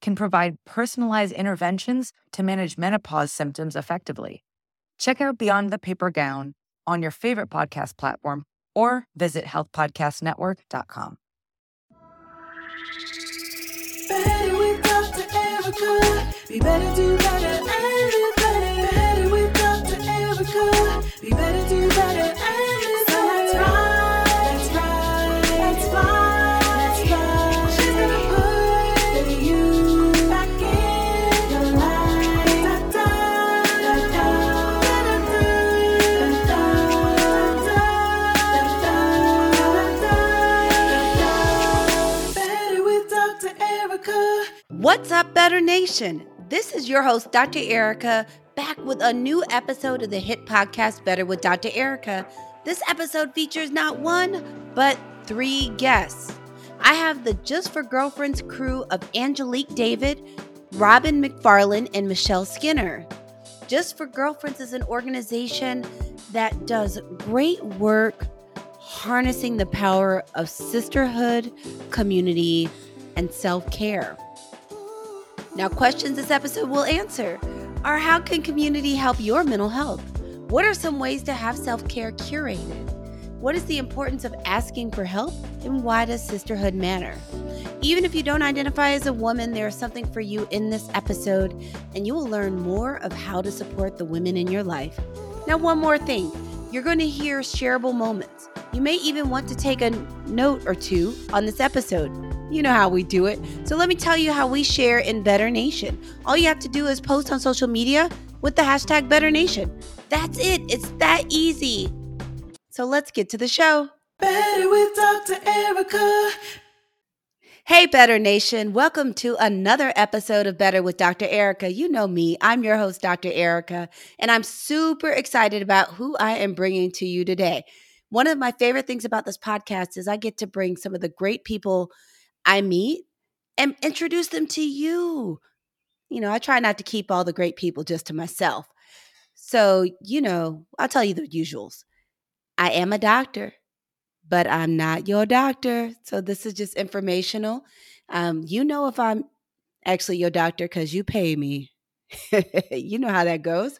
can provide personalized interventions to manage menopause symptoms effectively. Check out Beyond the Paper Gown on your favorite podcast platform or visit healthpodcastnetwork.com. Be better, do better, and better. Better. Be better, do What's up, Better Nation? This is your host, Dr. Erica, back with a new episode of the hit podcast Better with Dr. Erica. This episode features not one, but three guests. I have the Just for Girlfriends crew of Angelique David, Robyn McFarland, and Michelle Skinner. Just for Girlfriends is an organization that does great work harnessing the power of sisterhood, community, and self care. Now, questions this episode will answer are how can community help your mental health? What are some ways to have self care curated? What is the importance of asking for help? And why does sisterhood matter? Even if you don't identify as a woman, there is something for you in this episode, and you will learn more of how to support the women in your life. Now, one more thing you're going to hear shareable moments. You may even want to take a note or two on this episode. You know how we do it. So let me tell you how we share in Better Nation. All you have to do is post on social media with the hashtag Better Nation. That's it. It's that easy. So let's get to the show. Better with Dr. Erica. Hey, Better Nation. Welcome to another episode of Better with Dr. Erica. You know me. I'm your host, Dr. Erica, and I'm super excited about who I am bringing to you today. One of my favorite things about this podcast is I get to bring some of the great people I meet and introduce them to you. You know, I try not to keep all the great people just to myself. So, you know, I'll tell you the usuals. I am a doctor, but I'm not your doctor. So, this is just informational. Um, you know, if I'm actually your doctor because you pay me, you know how that goes.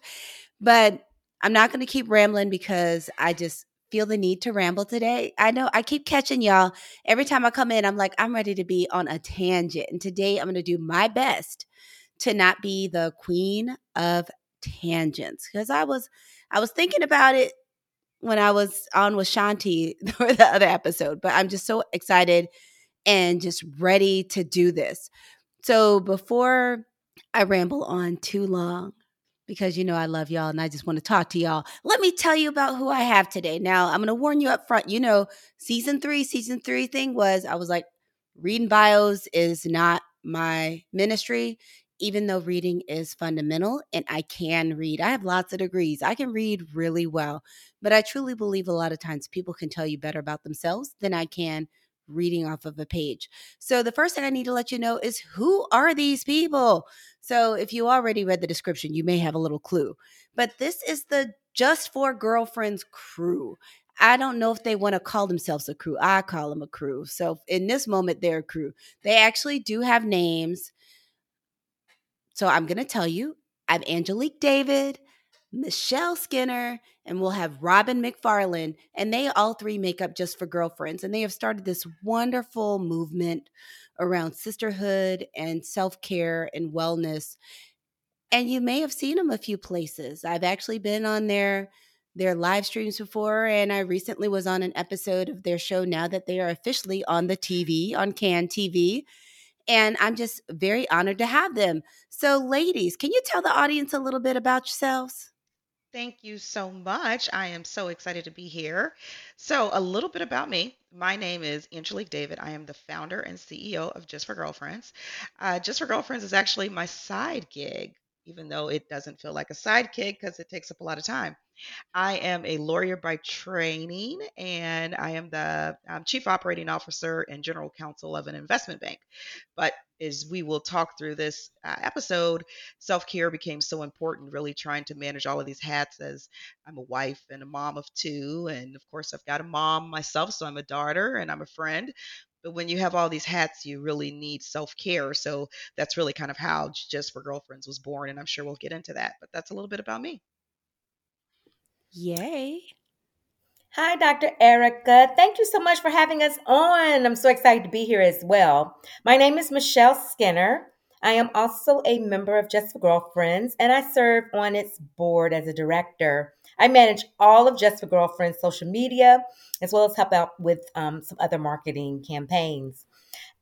But I'm not going to keep rambling because I just feel the need to ramble today. I know I keep catching y'all. Every time I come in, I'm like, I'm ready to be on a tangent. And today I'm going to do my best to not be the queen of tangents because I was I was thinking about it when I was on with Shanti for the other episode, but I'm just so excited and just ready to do this. So before I ramble on too long, because you know I love y'all and I just want to talk to y'all. Let me tell you about who I have today. Now, I'm going to warn you up front. You know, season three, season three thing was I was like, reading bios is not my ministry, even though reading is fundamental and I can read. I have lots of degrees. I can read really well, but I truly believe a lot of times people can tell you better about themselves than I can reading off of a page. So the first thing I need to let you know is who are these people? So if you already read the description, you may have a little clue. But this is the Just for Girlfriends crew. I don't know if they want to call themselves a crew. I call them a crew. So in this moment, they're a crew. They actually do have names. So I'm going to tell you I'm Angelique David, Michelle Skinner, and we'll have Robyn McFarland. And they all three make up Just for Girlfriends. And they have started this wonderful movement around sisterhood and self care and wellness. And you may have seen them a few places. I've actually been on their their live streams before and I recently was on an episode of their show now that they are officially on the TV on CAN TV and I'm just very honored to have them. So ladies, can you tell the audience a little bit about yourselves? Thank you so much. I am so excited to be here. So, a little bit about me. My name is Angelique David. I am the founder and CEO of Just for Girlfriends. Uh, Just for Girlfriends is actually my side gig, even though it doesn't feel like a side gig because it takes up a lot of time. I am a lawyer by training, and I am the um, chief operating officer and general counsel of an investment bank. But as we will talk through this uh, episode, self care became so important, really trying to manage all of these hats as I'm a wife and a mom of two. And of course, I've got a mom myself, so I'm a daughter and I'm a friend. But when you have all these hats, you really need self care. So that's really kind of how Just for Girlfriends was born. And I'm sure we'll get into that. But that's a little bit about me. Yay. Hi, Dr. Erica. Thank you so much for having us on. I'm so excited to be here as well. My name is Michelle Skinner. I am also a member of Just for Girlfriends, and I serve on its board as a director. I manage all of Just for Girlfriends social media, as well as help out with um, some other marketing campaigns.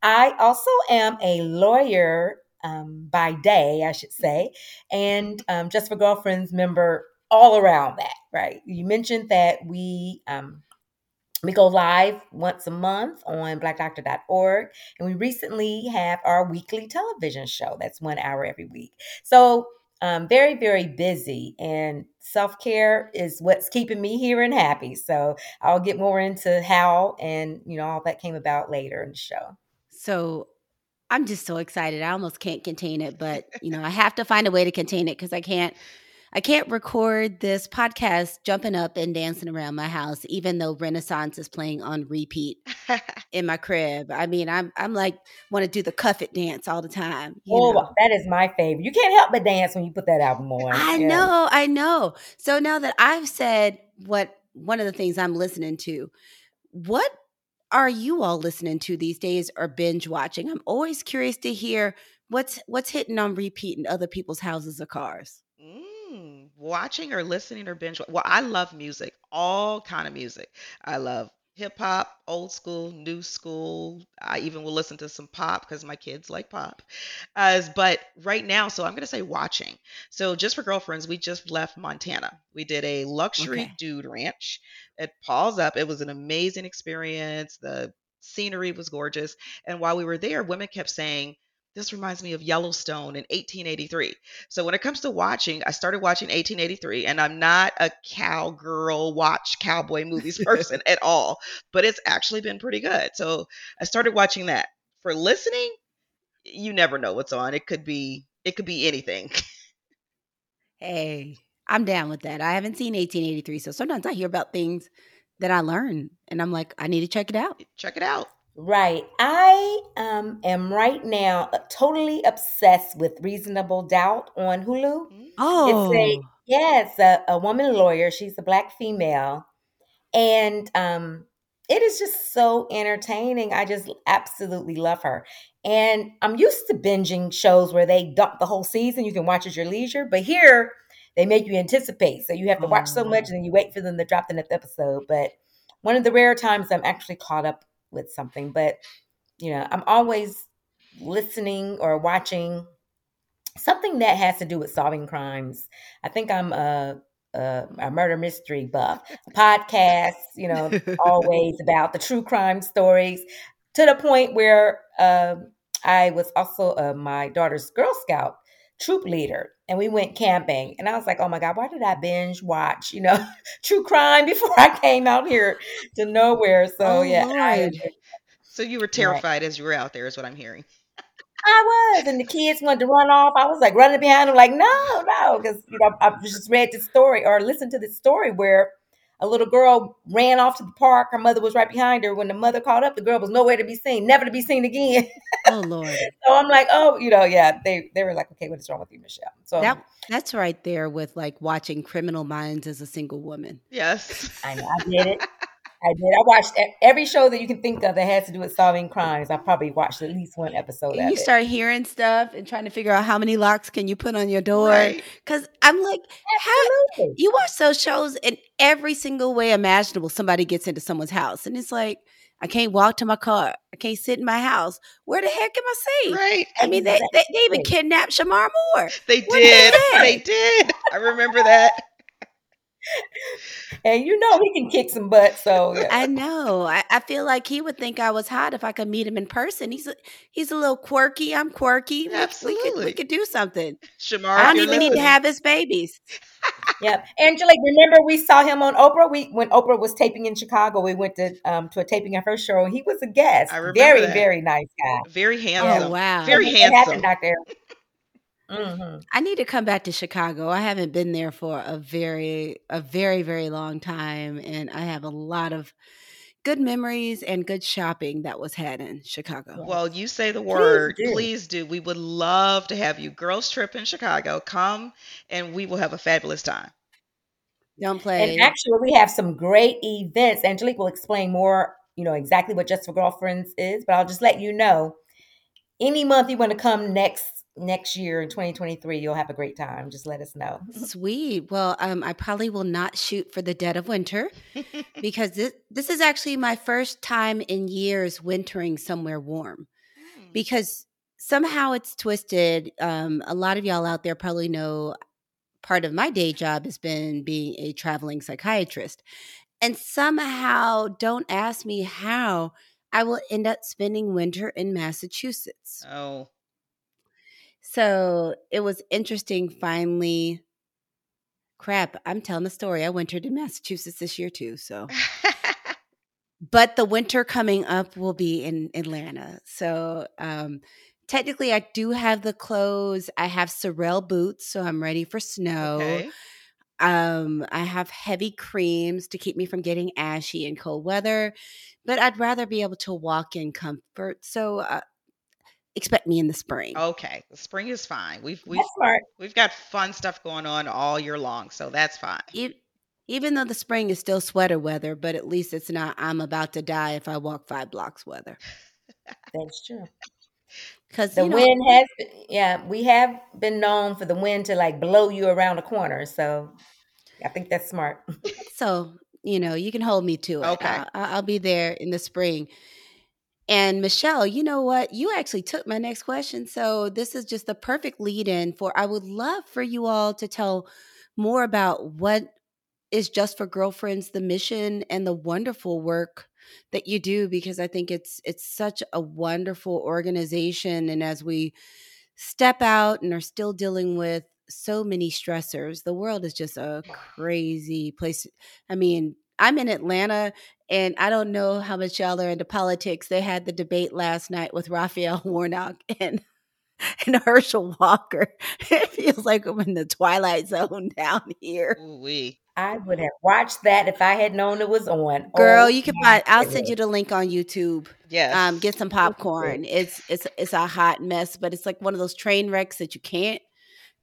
I also am a lawyer um, by day, I should say, and um, Just for Girlfriends member all around that, right? You mentioned that we um, we go live once a month on blackdoctor.org, and we recently have our weekly television show that's one hour every week. So um, very, very busy, and self care is what's keeping me here and happy. So I'll get more into how and you know all that came about later in the show. So I'm just so excited. I almost can't contain it, but you know, I have to find a way to contain it because I can't I can't record this podcast jumping up and dancing around my house, even though Renaissance is playing on repeat in my crib. I mean, I'm I'm like want to do the cuff it dance all the time. Oh, know? that is my favorite. You can't help but dance when you put that album on. I Yeah. know, I know. So now that I've said what one of the things I'm listening to, what are you all listening to these days or binge watching? I'm always curious to hear what's what's hitting on repeat in other people's houses or cars. Mm, watching or listening or binge. Well, I love music, all kind of music. I love hip hop, old school, new school. I even will listen to some pop because my kids like pop. As but right now, so I'm gonna say watching. So just for girlfriends, we just left Montana. We did a luxury Okay. dude ranch at Paws Up. It was an amazing experience. The scenery was gorgeous, and while we were there, women kept saying. This reminds me of Yellowstone in 1883. So when it comes to watching, I started watching 1883, and I'm not a cowgirl watch cowboy movies person at all, but it's actually been pretty good. So I started watching that. For listening, you never know what's on. It could be it could be anything. Hey, I'm down with that. I haven't seen 1883, so sometimes I hear about things that I learn and I'm like, I need to check it out. Check it out. Right. I um, am right now uh, totally obsessed with Reasonable Doubt on Hulu. Oh, a- Yeah, it's a, a woman lawyer. She's a black female. And um, it is just so entertaining. I just absolutely love her. And I'm used to binging shows where they dump the whole season. You can watch at your leisure. But here, they make you anticipate. So you have to watch so much and then you wait for them to drop the next episode. But one of the rare times I'm actually caught up with something. But, you know, I'm always listening or watching something that has to do with solving crimes. I think I'm a, a, a murder mystery buff. Podcasts, you know, always about the true crime stories to the point where um, I was also uh, my daughter's Girl Scout troop leader and we went camping and I was like, oh my God, why did I binge watch, you know, true crime before I came out here to nowhere? So Oh, yeah, I, So you were terrified as you were out there, is what I'm hearing. I was, and the kids wanted to run off. I was like running behind them, like, no, no, because you know I just read this story or listened to this story where a little girl ran off to the park. Her mother was right behind her. When the mother caught up, the girl was nowhere to be seen, never to be seen again. oh Lord. so I'm like, oh, you know, yeah, they they were like, okay, what is wrong with you, Michelle? So That that's right there with like watching Criminal Minds as a single woman. Yes. I know, I did it. I did. I watched every show that you can think of that has to do with solving crimes. I probably watched at least one episode And of you it. start hearing stuff and trying to figure out how many locks can you put on your door. Right. Cause I'm like, how you watch those shows in every single way imaginable. Somebody gets into someone's house, and it's like, I can't walk to my car. I can't sit in my house. Where the heck am I safe? Right. I mean, they, they, they even kidnapped Shemar Moore. They What is did. that? They did. I remember that. And you know he can kick some butt. So yeah. I know. I, I feel like he would think I was hot if I could meet him in person. He's a, he's a little quirky. I'm quirky. We- We, could we could do something. Shemar, I don't even need to have his babies. Yep. Angelique, remember we saw him on Oprah? We when Oprah was taping in Chicago, we went to um to a taping of her show. He was a guest. I remember very, that. very nice guy. Very handsome. Oh wow. Very What handsome. Dr. Mm-hmm. I need to come back to Chicago. I haven't been there for a very a very very long time and I have a lot of good memories and good shopping that was had in Chicago. Well, you say the word. do. Please do. We would love to have you. Girls trip in Chicago. Come and we will have a fabulous time. Don't play. And actually, we have some great events. Angelique will explain more, you know, exactly what Just for Girlfriends is, but I'll just let you know. Any month you want to come next next year in 2023, you'll have a great time. Just let us know. Sweet. Well, um, I probably will not shoot for the dead of winter because this, this is actually my first time in years wintering somewhere warm. Hmm. Because somehow it's twisted. Um, a lot of y'all out there probably know part of my day job has been being a traveling psychiatrist. And somehow, don't ask me how, I will end up spending winter in Massachusetts. Oh. So it was interesting finally. Crap, I'm telling the story. I wintered in Massachusetts this year too. So, but the winter coming up will be in Atlanta. So, um, technically, I do have the clothes. I have Sorel boots, so I'm ready for snow. okay. Um, I have heavy creams to keep me from getting ashy in cold weather, but I'd rather be able to walk in comfort. So, uh, expect me in the spring. Okay. The spring is fine. We've we've we've got fun stuff going on all year long, so that's fine. E- even though the spring is still sweater weather, but at least it's not I'm about to die if I walk five blocks weather. That's true. Because The you know, wind has, yeah, we have been known for the wind to like blow you around the corner. So I think that's smart. so you know you can hold me to it. Okay. I, I- I'll be there in the spring. And Michelle, you know what? You actually took my next question. So this is just the perfect lead in for I would love for you all to tell more about what is just for girlfriends the mission and the wonderful work that you do because I think it's it's such a wonderful organization and as we step out and are still dealing with so many stressors the world is just a crazy place I mean I'm in Atlanta and I don't know how much y'all are into politics. They had the debate last night with Raphael Warnock and and Herschel Walker. It feels like I'm in the twilight zone down here. Ooh wee. I would have watched that if I had known it was on. Girl, Oh, you can find I'll send you the link on YouTube. Yes. Um, get some popcorn. It's it's it's a hot mess, but it's like one of those train wrecks that you can't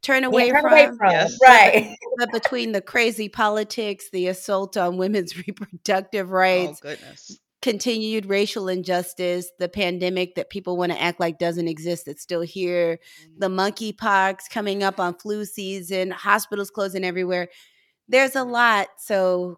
turn away Yeah, turn from. away from. Yes. Right. But between the crazy politics, the assault on women's reproductive oh rights, goodness. continued racial injustice, the pandemic that people want to act like doesn't exist that's still here, mm. the monkeypox coming up on flu season, hospitals closing everywhere. There's a mm. lot. So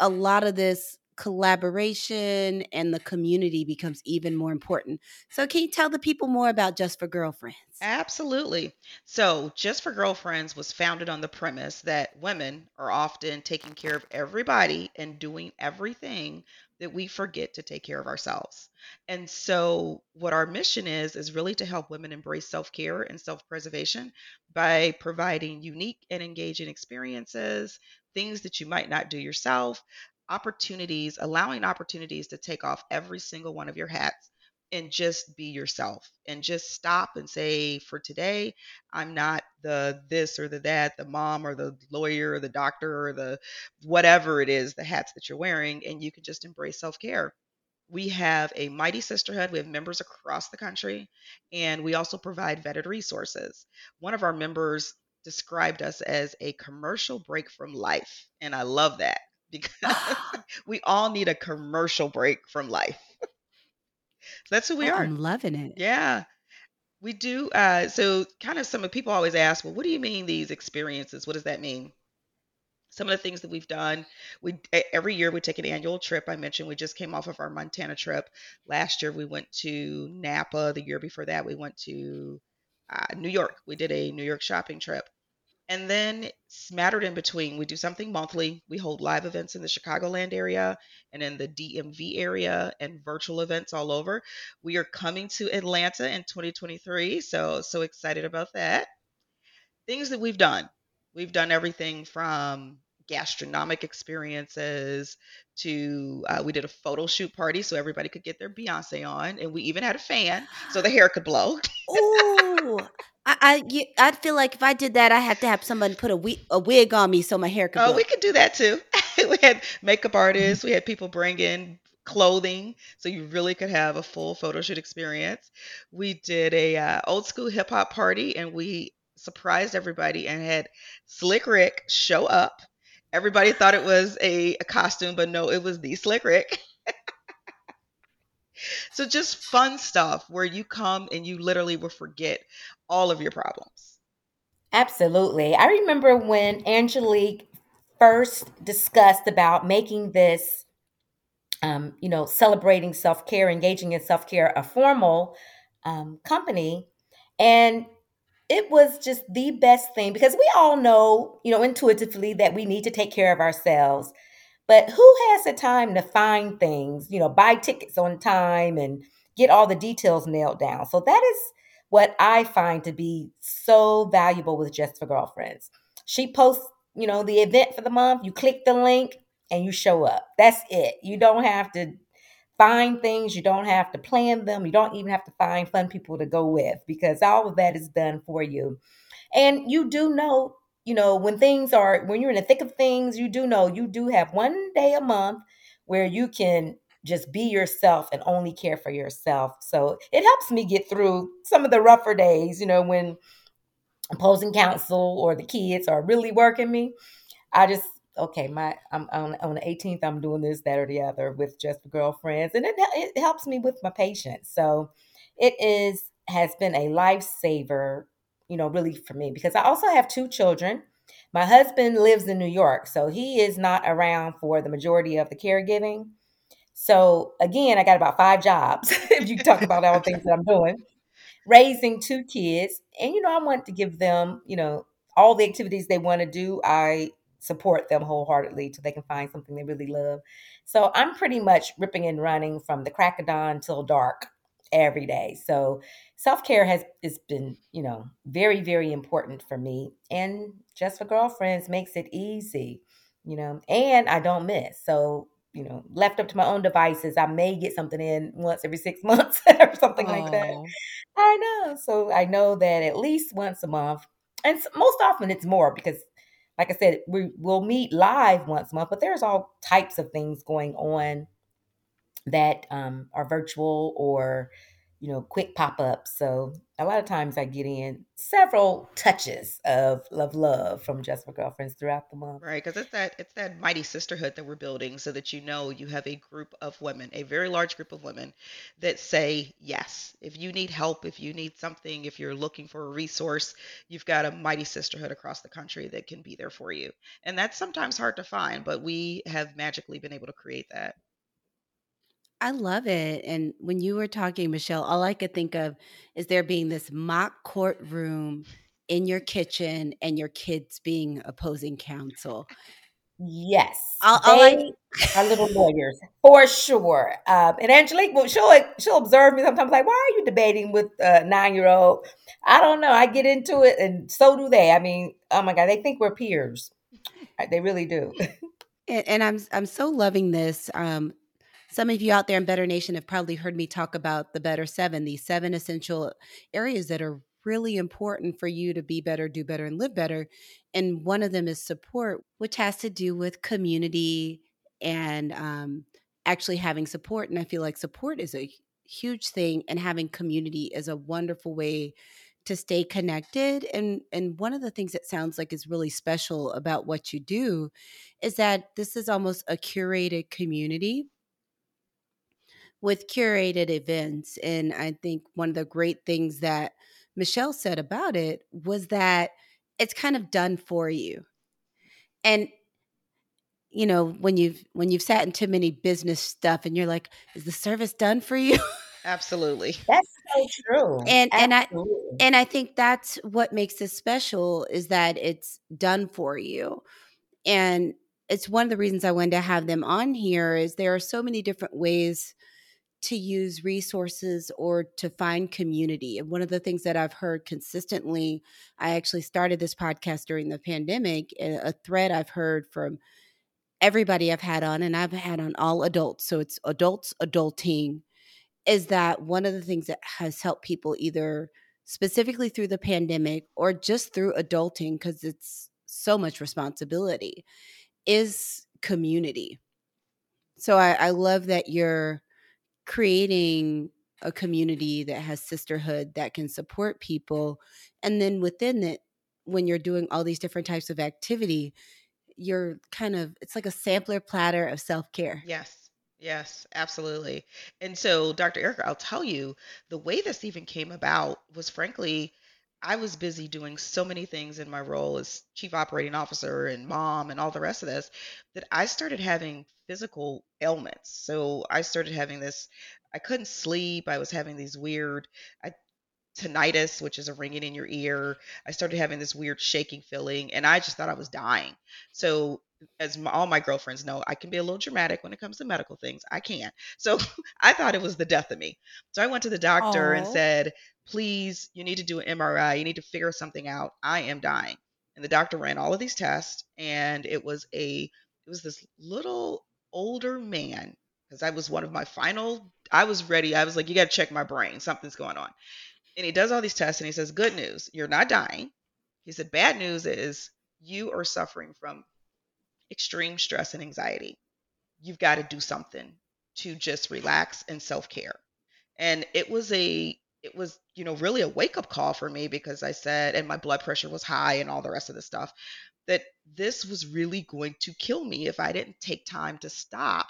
a lot of this collaboration and the community becomes even more important. So can you tell the people more about Just for Girlfriends? Absolutely. So, Just for Girlfriends was founded on the premise that women are often taking care of everybody and doing everything that we forget to take care of ourselves. And so, what our mission is, is really to help women embrace self care and self preservation by providing unique and engaging experiences, things that you might not do yourself, opportunities, allowing opportunities to take off every single one of your hats and just be yourself and just stop and say for today i'm not the this or the that the mom or the lawyer or the doctor or the whatever it is the hats that you're wearing and you can just embrace self-care. We have a mighty sisterhood. We have members across the country and we also provide vetted resources. One of our members described us as a commercial break from life and i love that because we all need a commercial break from life so that's who we Oh, are I'm loving it. yeah, we do. Uh, so, kind of some of people always ask, well, what do you mean these experiences? What does that mean? Some of the things that we've done, we every year we take an annual trip. I mentioned we just came off of our Montana trip. Last year we went to Napa. The year before that we went to uh, New York. We did a New York shopping trip. And then smattered in between, we do something monthly. We hold live events in the Chicagoland area and in the DMV area and virtual events all over. We are coming to Atlanta in 2023. So, so excited about that. Things that we've done. We've done everything from gastronomic experiences to uh, we did a photo shoot party so everybody could get their Beyonce on, and we even had a fan so the hair could blow. Ooh, I, I, you- I'd feel like if I did that, I had to have someone put a wig, a wig on me so my hair could. Oh, blow. we could do that too. we had makeup artists, we had people bring in clothing, so you really could have a full photo shoot experience. We did a uh, old school hip hop party, and we surprised everybody and had Slick Rick show up. Everybody thought it was a, a costume, but no, it was the Slick Rick. so just fun stuff where you come and you literally will forget all of your problems. Absolutely. I remember when Angelique first discussed about making this, um, you know, celebrating self care, engaging in self care, a formal um, company. And it was just the best thing because we all know, you know, intuitively that we need to take care of ourselves. But who has the time to find things, you know, buy tickets on time and get all the details nailed down? So that is what I find to be so valuable with Just for Girlfriends. She posts, you know, the event for the month, you click the link and you show up. That's it. You don't have to find things, you don't have to plan them, you don't even have to find fun people to go with because all of that is done for you. And you do know, you know, when things are when you're in the thick of things, you do know you do have one day a month where you can just be yourself and only care for yourself. So it helps me get through some of the rougher days, you know, when opposing counsel or the kids are really working me. I just okay, my I'm on, on the 18th. I'm doing this, that, or the other with just girlfriends, and it it helps me with my patients. So it is has been a lifesaver, you know, really for me because I also have two children. My husband lives in New York, so he is not around for the majority of the caregiving. So again, I got about five jobs. if you talk about all the things that I'm doing, raising two kids, and you know, I want to give them, you know, all the activities they want to do. I support them wholeheartedly till they can find something they really love. So I'm pretty much ripping and running from the crack of dawn till dark every day. So self-care has has been, you know, very, very important for me. And just for girlfriends makes it easy, you know, and I don't miss. So you know, left up to my own devices, I may get something in once every six months or something like that. I know. So I know that at least once a month, and most often it's more because, like I said, we will meet live once a month, but there's all types of things going on that um, are virtual or, you know, quick pop ups. So a lot of times I get in several touches of love, love from Just for Girlfriends throughout the month. Right, because it's that it's that mighty sisterhood that we're building so that you know you have a group of women, a very large group of women that say yes. If you need help, if you need something, if you're looking for a resource, you've got a mighty sisterhood across the country that can be there for you. And that's sometimes hard to find, but we have magically been able to create that. I love it. And when you were talking, Michelle, all I could think of is there being this mock courtroom in your kitchen and your kids being opposing counsel. Yes, like- they are little lawyers for sure. Um, and Angelique, will she'll she'll observe me sometimes, like, "Why are you debating with a nine year old?" I don't know. I get into it, and so do they. I mean, oh my god, they think we're peers. They really do. And, and I'm I'm so loving this. Um, some of you out there in Better Nation have probably heard me talk about the Better Seven, these seven essential areas that are really important for you to be better, do better, and live better. And one of them is support, which has to do with community and um, actually having support. And I feel like support is a huge thing, and having community is a wonderful way to stay connected. And and one of the things that sounds like is really special about what you do is that this is almost a curated community with curated events. And I think one of the great things that Michelle said about it was that it's kind of done for you. And you know, when you've when you've sat in too many business stuff and you're like, is the service done for you? Absolutely. That's so true. And and I and I think that's what makes this special is that it's done for you. And it's one of the reasons I wanted to have them on here is there are so many different ways to use resources or to find community. And one of the things that I've heard consistently, I actually started this podcast during the pandemic, a a thread I've heard from everybody I've had on, and I've had on all adults. So it's adults adulting, is that one of the things that has helped people either specifically through the pandemic or just through adulting, because it's so much responsibility, is community. So I, I love that you're creating a community that has sisterhood that can support people. And then within it, when you're doing all these different types of activity, you're kind of, it's like a sampler platter of self care. Yes. Yes, absolutely. And so, Dr. Erica, I'll tell you, the way this even came about was frankly, I was busy doing so many things in my role as chief operating officer and mom and all the rest of this that I started having physical ailments. So I started having this, I couldn't sleep. I was having these weird, I tinnitus, which is a ringing in your ear. I started having this weird shaking feeling, and I just thought I was dying. So, as my, all my girlfriends know, I can be a little dramatic when it comes to medical things. I can. So, I thought it was the death of me. So, I went to the doctor and said, please, you need to do an MRI. You need to figure something out. I am dying. And the doctor ran all of these tests, and it was a, it was this little older man because I was one of my final. I was ready. I was like, you got to check my brain. Something's going on and he does all these tests and he says, Good news, you're not dying. He said, Bad news is you are suffering from extreme stress and anxiety. You've got to do something to just relax and self care. And it was a, it was, you know, really a wake up call for me because I said, and my blood pressure was high and all the rest of the stuff, that this was really going to kill me if I didn't take time to stop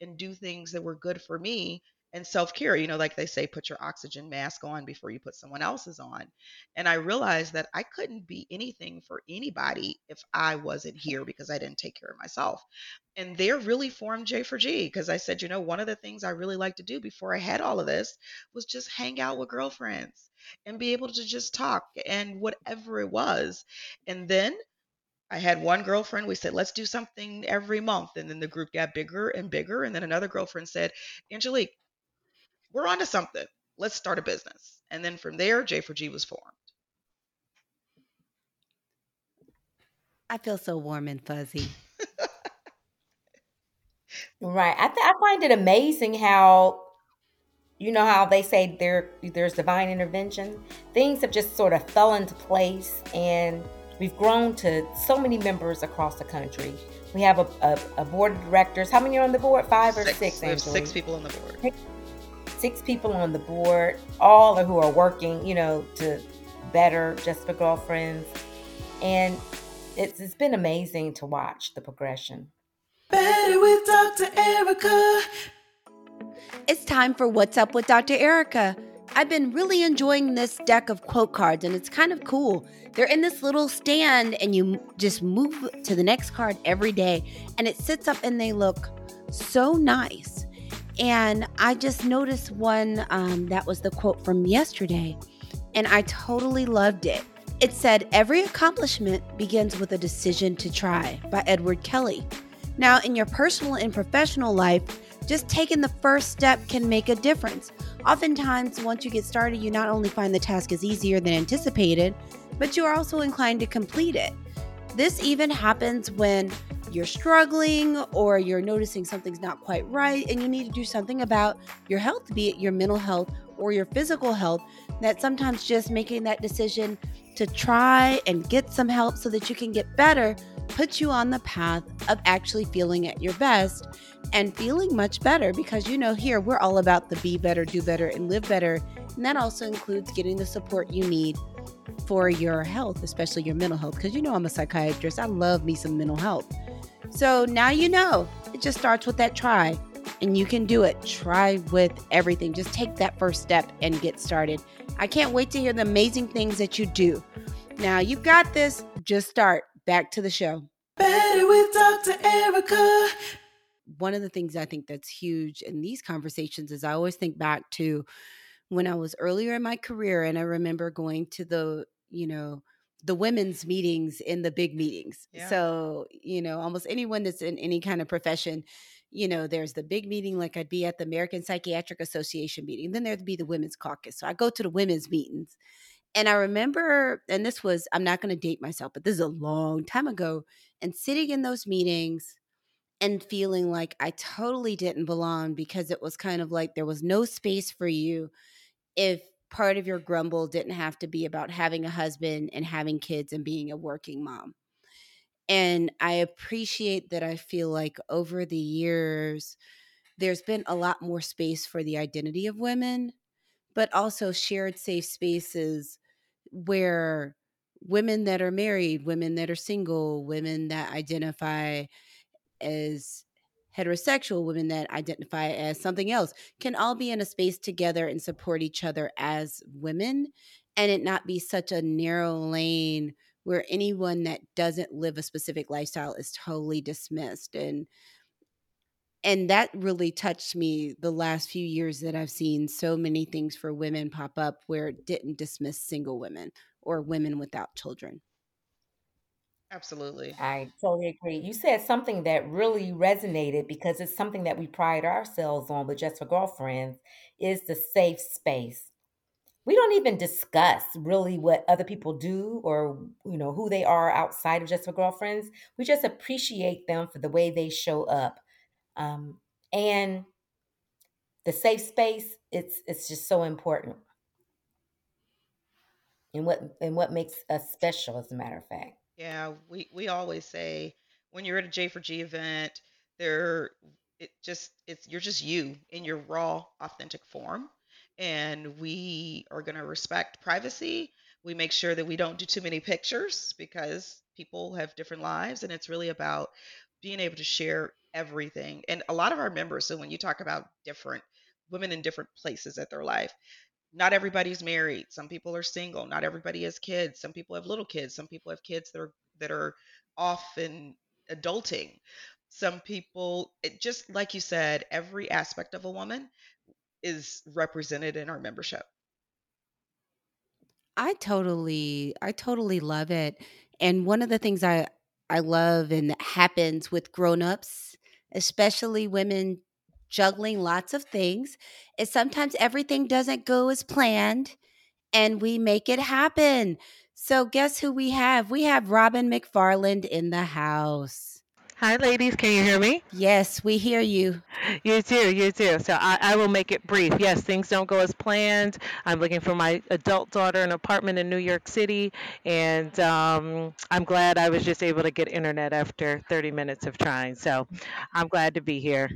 and do things that were good for me and self care. You know, like they say, put your oxygen mask on before you put someone else's on. And I realized that I couldn't be anything for anybody if I wasn't here because I didn't take care of myself. And there really formed J for G because I said, you know, one of the things I really like to do before I had all of this was just hang out with girlfriends and be able to just talk and whatever it was. And then I had one girlfriend, we said, let's do something every month. And then the group got bigger and bigger. And then another girlfriend said, Angelique, we're onto something. Let's start a business. And then from there, J4G was formed. I feel so warm and fuzzy. Right. I, th- I find it amazing how, you know, how they say there there's divine intervention. Things have just sort of fell into place, and we've grown to so many members across the country. We have a, a, a board of directors. How many are on the board? Five or six? We have six people on the board. Six people on the board, all who are working, you know, to better just for girlfriends, and it's it's been amazing to watch the progression. Better with Dr. Erica. It's time for What's Up with Dr. Erica. I've been really enjoying this deck of quote cards, and it's kind of cool. They're in this little stand, and you just move to the next card every day, and it sits up and they look so nice. And I just noticed one um, that was the quote from yesterday, and I totally loved it. It said, Every accomplishment begins with a decision to try by Edward Kelly. Now, in your personal and professional life, just taking the first step can make a difference. Oftentimes, once you get started, you not only find the task is easier than anticipated, but you are also inclined to complete it. This even happens when you're struggling or you're noticing something's not quite right and you need to do something about your health, be it your mental health or your physical health. That sometimes just making that decision to try and get some help so that you can get better puts you on the path of actually feeling at your best and feeling much better because you know here we're all about the be better, do better and live better. And that also includes getting the support you need for your health, especially your mental health because you know I'm a psychiatrist. I love me some mental health. So now you know. It just starts with that try and you can do it. Try with everything. Just take that first step and get started. I can't wait to hear the amazing things that you do. Now you've got this. Just start. Back to the show. Better with Dr. Erica. One of the things I think that's huge in these conversations is I always think back to when I was earlier in my career, and I remember going to the, you know, the women's meetings in the big meetings. Yeah. So, you know, almost anyone that's in any kind of profession, you know, there's the big meeting, like I'd be at the American Psychiatric Association meeting. Then there'd be the women's caucus. So I go to the women's meetings. And I remember, and this was, I'm not going to date myself, but this is a long time ago, and sitting in those meetings and feeling like I totally didn't belong because it was kind of like there was no space for you if part of your grumble didn't have to be about having a husband and having kids and being a working mom. And I appreciate that I feel like over the years, there's been a lot more space for the identity of women, but also shared safe spaces where women that are married, women that are single, women that identify as heterosexual, women that identify as something else can all be in a space together and support each other as women and it not be such a narrow lane where anyone that doesn't live a specific lifestyle is totally dismissed and and that really touched me the last few years that I've seen so many things for women pop up where it didn't dismiss single women or women without children. Absolutely. I totally agree. You said something that really resonated because it's something that we pride ourselves on with Just for Girlfriends is the safe space. We don't even discuss really what other people do or you know who they are outside of Just for Girlfriends. We just appreciate them for the way they show up. Um, and the safe space, it's it's just so important. And what and what makes us special, as a matter of fact. Yeah, we we always say when you're at a J for G event, there it just it's you're just you in your raw, authentic form, and we are going to respect privacy. We make sure that we don't do too many pictures because people have different lives, and it's really about being able to share everything. And a lot of our members, so when you talk about different women in different places at their life, not everybody's married. Some people are single. Not everybody has kids. Some people have little kids. Some people have kids that are that are off and adulting. Some people, it, just like you said, every aspect of a woman is represented in our membership. I totally I totally love it. And one of the things I I love and that happens with grown-ups, especially women juggling lots of things, is sometimes everything doesn't go as planned and we make it happen. So guess who we have? We have Robyn McFarland in the house. Hi, ladies. Can you hear me? Yes, we hear you. You too. You too. So I, I will make it brief. Yes, things don't go as planned. I'm looking for my adult daughter an apartment in New York City, and um, I'm glad I was just able to get internet after 30 minutes of trying. So I'm glad to be here.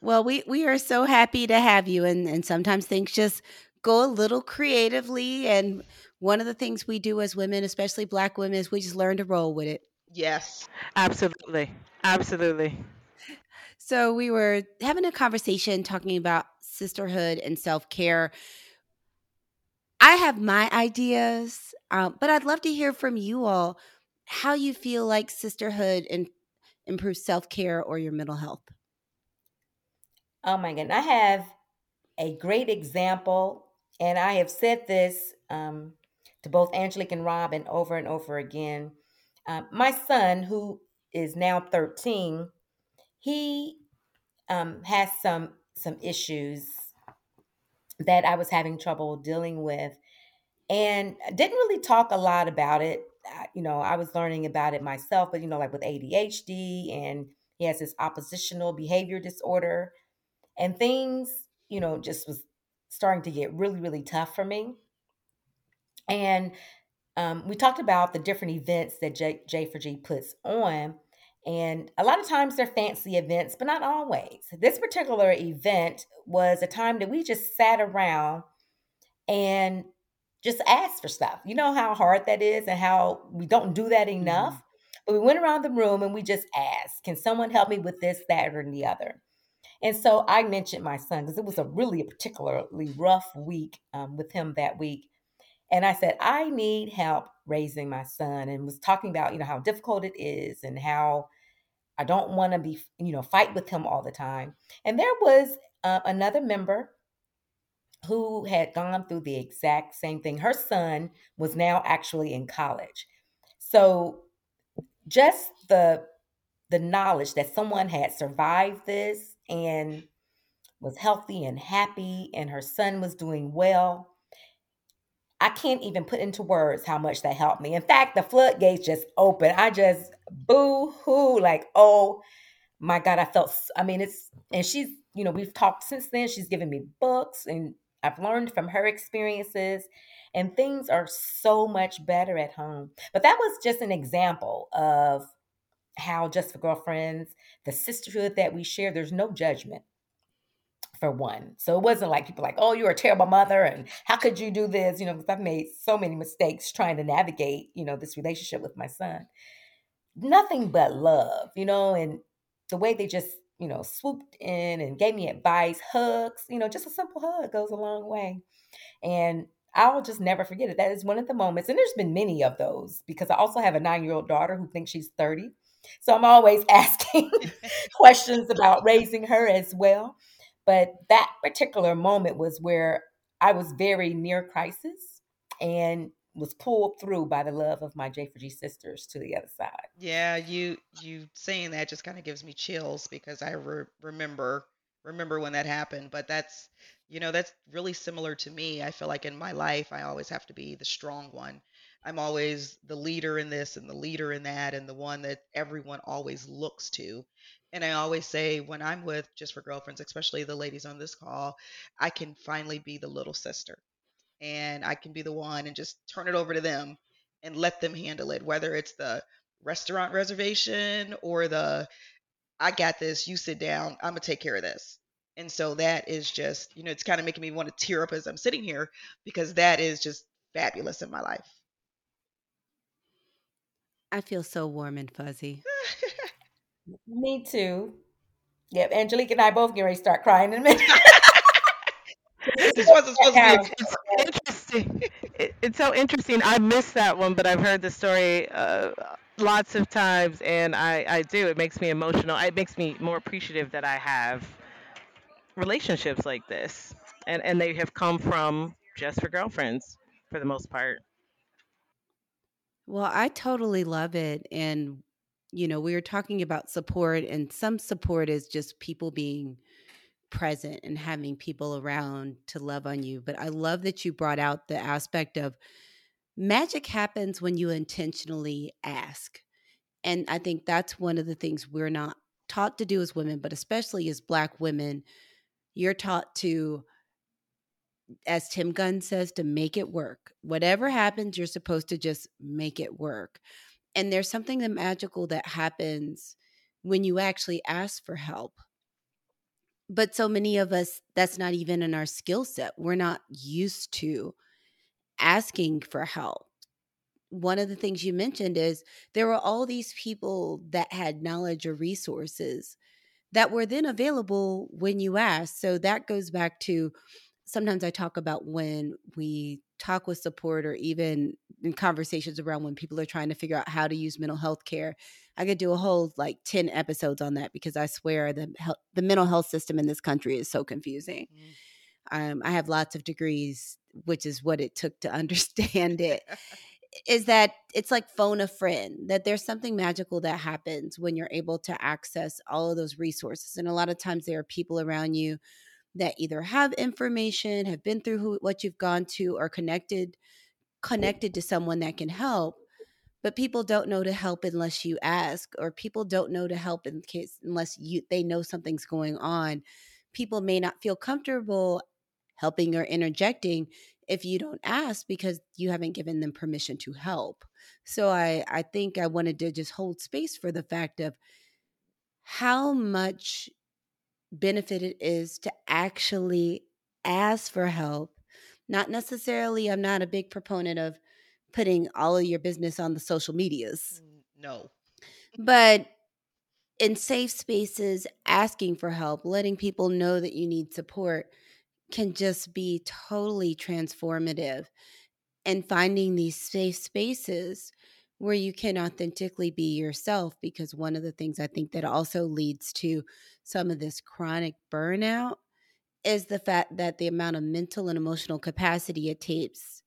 Well, we we are so happy to have you and and sometimes things just go a little creatively and one of the things we do as women, especially black women, is we just learn to roll with it. Yes. Absolutely. Absolutely. So we were having a conversation talking about sisterhood and self-care. I have my ideas, um, but I'd love to hear from you all how you feel like sisterhood and improves self-care or your mental health. Oh my goodness. I have a great example, and I have said this um, to both Angelique and Robyn over and over again. Um, my son, who is now 13, he um, has some some issues that I was having trouble dealing with, and didn't really talk a lot about it. I- You know, I was learning about it myself, but you know, like with ADHD, and he has this oppositional behavior disorder, and things, you know, just was starting to get really, really tough for me. And um, we talked about the different events that J, J for G puts on. And a lot of times they're fancy events, but not always. This particular event was a time that we just sat around and just asked for stuff. You know how hard that is and how we don't do that enough. But we went around the room and we just asked, Can someone help me with this, that, or the other? And so I mentioned my son because it was a really particularly rough week um, with him that week. And I said, I need help raising my son, and was talking about, you know, how difficult it is and how I don't want to be, you know, fight with him all the time. And there was uh, another member who had gone through the exact same thing. Her son was now actually in college. So just the the knowledge that someone had survived this and was healthy and happy and her son was doing well. I can't even put into words how much that helped me. In fact, the floodgates just opened. I just boo hoo, like, oh my God, I felt, I mean, it's, and she's, you know, we've talked since then. She's given me books and I've learned from her experiences, and things are so much better at home. But that was just an example of how just for girlfriends, the sisterhood that we share, there's no judgment for one. So it wasn't like people like, oh, you're a terrible mother and how could you do this? You know, because I've made so many mistakes trying to navigate, you know, this relationship with my son. Nothing but love, you know, and the way they just, you know, swooped in and gave me advice, hugs, you know, just a simple hug goes a long way. And I'll just never forget it. That is one of the moments, and there's been many of those because I also have a nine year old daughter who thinks she's 30. So I'm always asking questions about raising her as well. But that particular moment was where I was very near crisis and was pulled through by the love of my J4G sisters to the other side. Yeah, you you saying that just kind of gives me chills because I re- remember remember when that happened. But that's you know that's really similar to me. I feel like in my life I always have to be the strong one. I'm always the leader in this and the leader in that and the one that everyone always looks to. And I always say when I'm with just for girlfriends, especially the ladies on this call, I can finally be the little sister and I can be the one and just turn it over to them and let them handle it, whether it's the restaurant reservation or the I got this, you sit down, I'm gonna take care of this. And so that is just, you know, it's kind of making me want to tear up as I'm sitting here because that is just fabulous in my life. I feel so warm and fuzzy. Me too. Yep, Angelique and I both get ready to start crying in a minute. this wasn't supposed to be It's interesting. It, it's so interesting. I missed that one, but I've heard the story uh, lots of times, and I, I do. It makes me emotional. It makes me more appreciative that I have relationships like this, and and they have come from just for girlfriends for the most part. Well, I totally love it. And, you know, we were talking about support, and some support is just people being present and having people around to love on you. But I love that you brought out the aspect of magic happens when you intentionally ask. And I think that's one of the things we're not taught to do as women, but especially as Black women. You're taught to, as Tim Gunn says, to make it work. Whatever happens, you're supposed to just make it work. And there's something magical that happens when you actually ask for help but so many of us that's not even in our skill set we're not used to asking for help one of the things you mentioned is there were all these people that had knowledge or resources that were then available when you asked so that goes back to sometimes I talk about when we talk with support or even in conversations around when people are trying to figure out how to use mental health care. I could do a whole like 10 episodes on that because I swear the the mental health system in this country is so confusing. Mm. Um, I have lots of degrees, which is what it took to understand it. is that it's like phone a friend that there's something magical that happens when you're able to access all of those resources and a lot of times there are people around you that either have information, have been through who, what you've gone to, or connected connected to someone that can help. But people don't know to help unless you ask, or people don't know to help in case unless you they know something's going on. People may not feel comfortable helping or interjecting if you don't ask because you haven't given them permission to help. So I I think I wanted to just hold space for the fact of how much benefit it is to actually ask for help. Not necessarily, I'm not a big proponent of putting all of your business on the social medias. No. But in safe spaces, asking for help, letting people know that you need support can just be totally transformative. And finding these safe spaces where you can authentically be yourself because one of the things I think that also leads to some of this chronic burnout is the fact that the amount of mental and emotional capacity it takes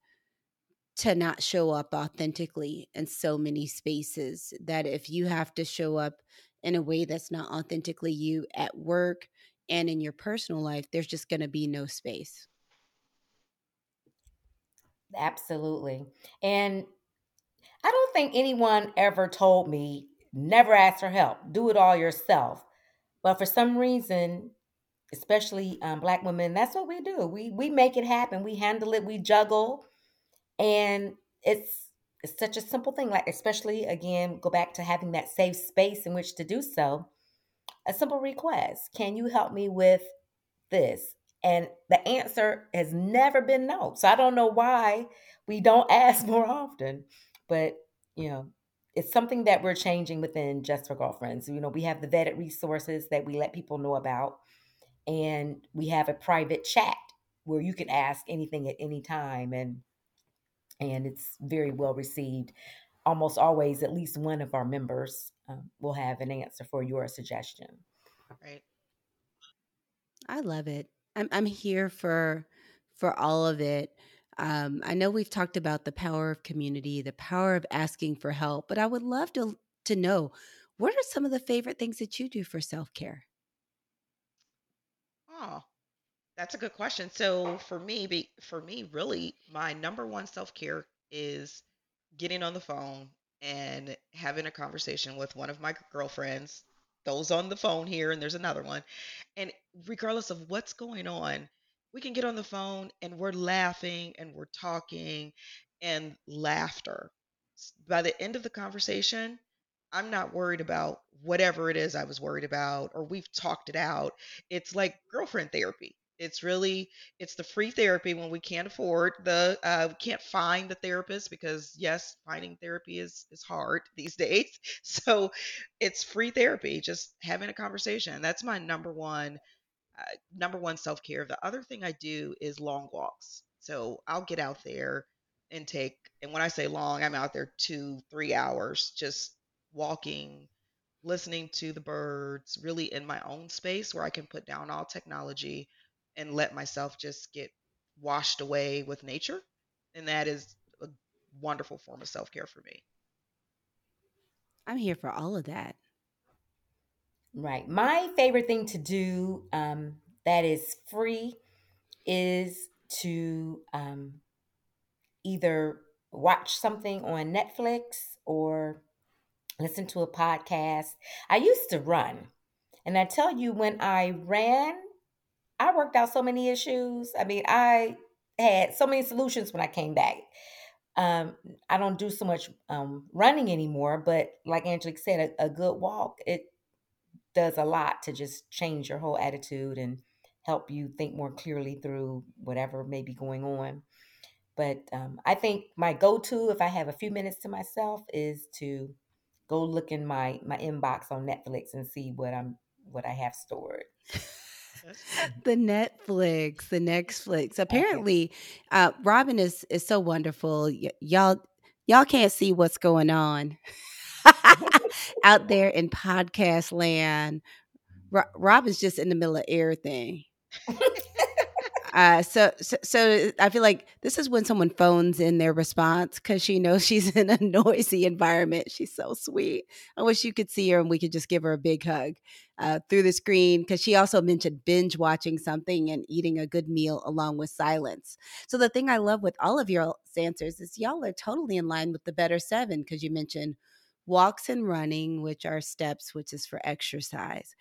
to not show up authentically in so many spaces that if you have to show up in a way that's not authentically you at work and in your personal life, there's just going to be no space. Absolutely. And I don't think anyone ever told me never ask for help, do it all yourself. But for some reason, especially um, black women, that's what we do. We we make it happen. We handle it. We juggle, and it's it's such a simple thing. Like especially again, go back to having that safe space in which to do so. A simple request: Can you help me with this? And the answer has never been no. So I don't know why we don't ask more often, but you know, it's something that we're changing within Just for Girlfriends. You know, we have the vetted resources that we let people know about, and we have a private chat where you can ask anything at any time, and and it's very well received. Almost always, at least one of our members um, will have an answer for your suggestion. Right. I love it. I'm I'm here for for all of it. Um, I know we've talked about the power of community, the power of asking for help, but I would love to to know what are some of the favorite things that you do for self care. Oh, that's a good question. So for me, be, for me, really, my number one self care is getting on the phone and having a conversation with one of my girlfriends. Those on the phone here, and there's another one. And regardless of what's going on, we can get on the phone and we're laughing and we're talking and laughter. By the end of the conversation, I'm not worried about whatever it is I was worried about or we've talked it out. It's like girlfriend therapy. It's really it's the free therapy when we can't afford the uh we can't find the therapist because yes, finding therapy is is hard these days. So it's free therapy, just having a conversation. That's my number one number one self care. The other thing I do is long walks. So I'll get out there and take, and when I say long, I'm out there two, three hours just walking, listening to the birds, really in my own space where I can put down all technology and let myself just get washed away with nature. And that is a wonderful form of self care for me. I'm here for all of that. Right. My favorite thing to do um, that is free is to um, either watch something on Netflix or listen to a podcast. I used to run. And I tell you, when I ran, I worked out so many issues. I mean, I had so many solutions when I came back. Um, I don't do so much um, running anymore, but like Angelique said, a, a good walk, it does a lot to just change your whole attitude and help you think more clearly through whatever may be going on. But um, I think my go-to, if I have a few minutes to myself, is to go look in my my inbox on Netflix and see what I'm what I have stored. The Netflix, the Netflix. Okay. Apparently, uh, Robyn is is so wonderful. Y- y'all y'all can't see what's going on out there in podcast land. Rob is just in the middle of everything. Uh, so, so, so I feel like this is when someone phones in their response because she knows she's in a noisy environment. She's so sweet. I wish you could see her and we could just give her a big hug uh, through the screen because she also mentioned binge watching something and eating a good meal along with silence. So the thing I love with all of your answers is y'all are totally in line with the better seven because you mentioned walks and running, which are steps, which is for exercise.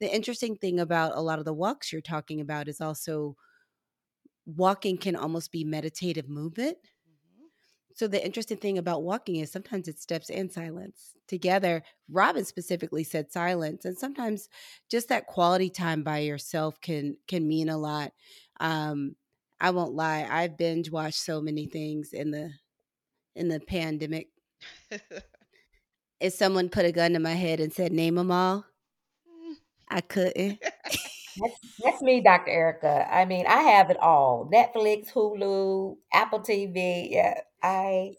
The interesting thing about a lot of the walks you're talking about is also walking can almost be meditative movement. Mhm. So the interesting thing about walking is sometimes it's steps and silence together. Robyn specifically said silence, and sometimes just that quality time by yourself can can mean a lot. Um, I won't lie, I've binge watched so many things in the in the pandemic. If someone put a gun to my head and said name them all, I couldn't. That's, that's me, Dr. Ericka. I mean, I have it all: Netflix, Hulu, Apple TV. Yeah, I.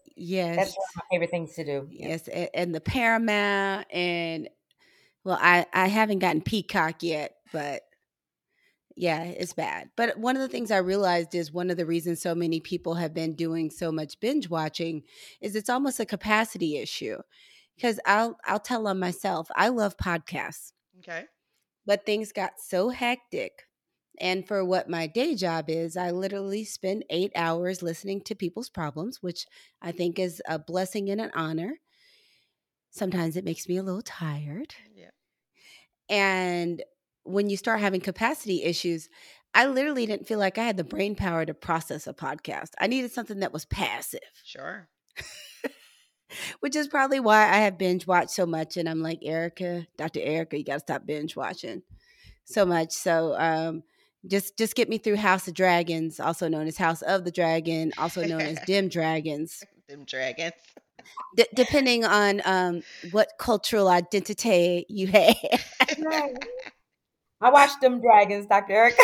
That's Yes, one of my favorite things to do. Yeah. yes, a- and the Paramount and well, I I haven't gotten Peacock yet, but Yeah, it's bad. But one of the things I realized is one of the reasons so many people have been doing so much binge watching is it's almost a capacity issue. Because I'll I'll tell on myself, I love podcasts, Okay. but things got so hectic. And for what my day job is, I literally spend eight hours listening to people's problems, which I think is a blessing and an honor. Sometimes it makes me a little tired. Yeah. And when you start having capacity issues, I literally didn't feel like I had the brain power to process a podcast. I needed something that was passive, Sure. Which is probably why I have binge watched so much. And I'm like, Ericka, Dr. Ericka, you got to stop binge watching so much. So, um, just just get me through House of Dragons, also known as House of the Dragon, also known as Dim Dragons. Dim dragons. D- depending on um, what cultural identity you have. I watched them dragons, Dr. Eric.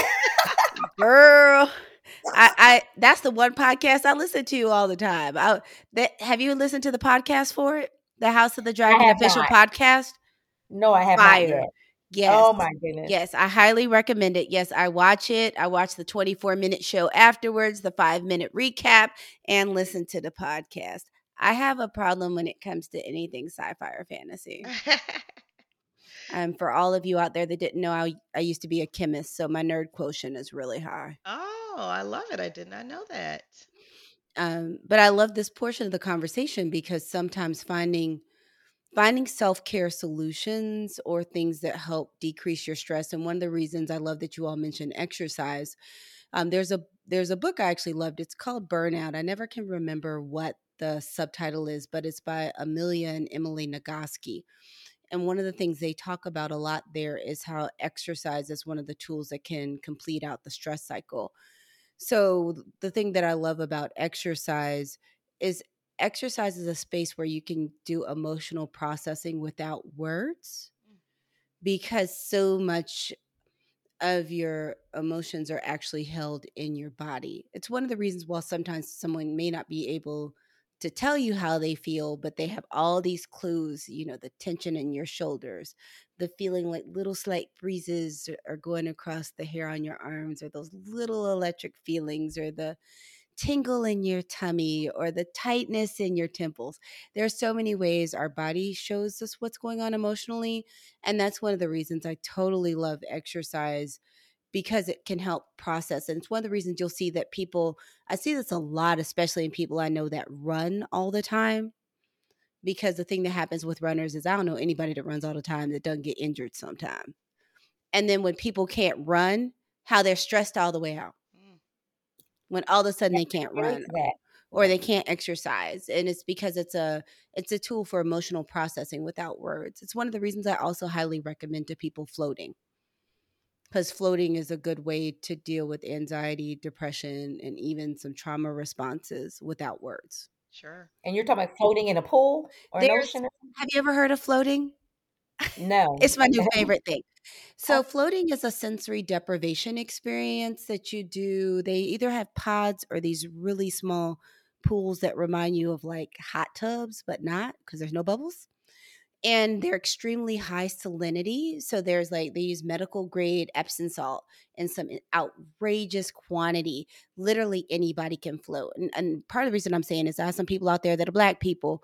girl I, I that's the one podcast i listen to all the time I, that have you listened to the podcast for it the house of the dragon official not. podcast no, I have Fire. not yet. yes Oh my goodness. yes i highly recommend it yes i watch it i watch the 24 minute show afterwards the five minute recap and listen to the podcast i have a problem when it comes to anything sci-fi or fantasy um, for all of you out there that didn't know I, I used to be a chemist so my nerd quotient is really high oh, I love it. I did not know that. um, but I love this portion of the conversation because sometimes finding finding self-care solutions or things that help decrease your stress and one of the reasons I love that you all mentioned exercise um, there's a there's a book I actually loved it's called Burnout I never can remember what the subtitle is but it's by Amelia and Emily Nagoski and one of the things they talk about a lot there is how exercise is one of the tools that can complete out the stress cycle so the thing that I love about exercise is exercise is a space where you can do emotional processing without words mm. because so much of your emotions are actually held in your body. It's one of the reasons why sometimes someone may not be able to tell you how they feel, but they have all these clues, you know, the tension in your shoulders, the feeling like little slight breezes are going across the hair on your arms, or those little electric feelings, or the tingle in your tummy, or the tightness in your temples. There are so many ways our body shows us what's going on emotionally. And that's one of the reasons I totally love exercise because it can help process. And it's one of the reasons you'll see that people, I see this a lot, especially in people I know that run all the time. Because the thing that happens with runners is I don't know anybody that runs all the time that doesn't get injured sometime. And then when people can't run, how they're stressed all the way out. Mm. When all of a sudden they can't run or they can't exercise and it's because it's a it's a tool for emotional processing without words it's one of the reasons i also highly recommend to people floating because floating is a good way to deal with anxiety depression and even some trauma responses without words Sure. And you're talking about floating in a pool or an ocean? have you ever heard of floating? No. It's my new favorite thing. So, floating is a sensory deprivation experience that you do. They either have pods or these really small pools that remind you of like hot tubs, but not because there's no bubbles. And they're extremely high salinity. So, there's like, they use medical grade Epsom salt in some outrageous quantity. Literally anybody can float. And, and part of the reason I'm saying is I have some people out there that are black people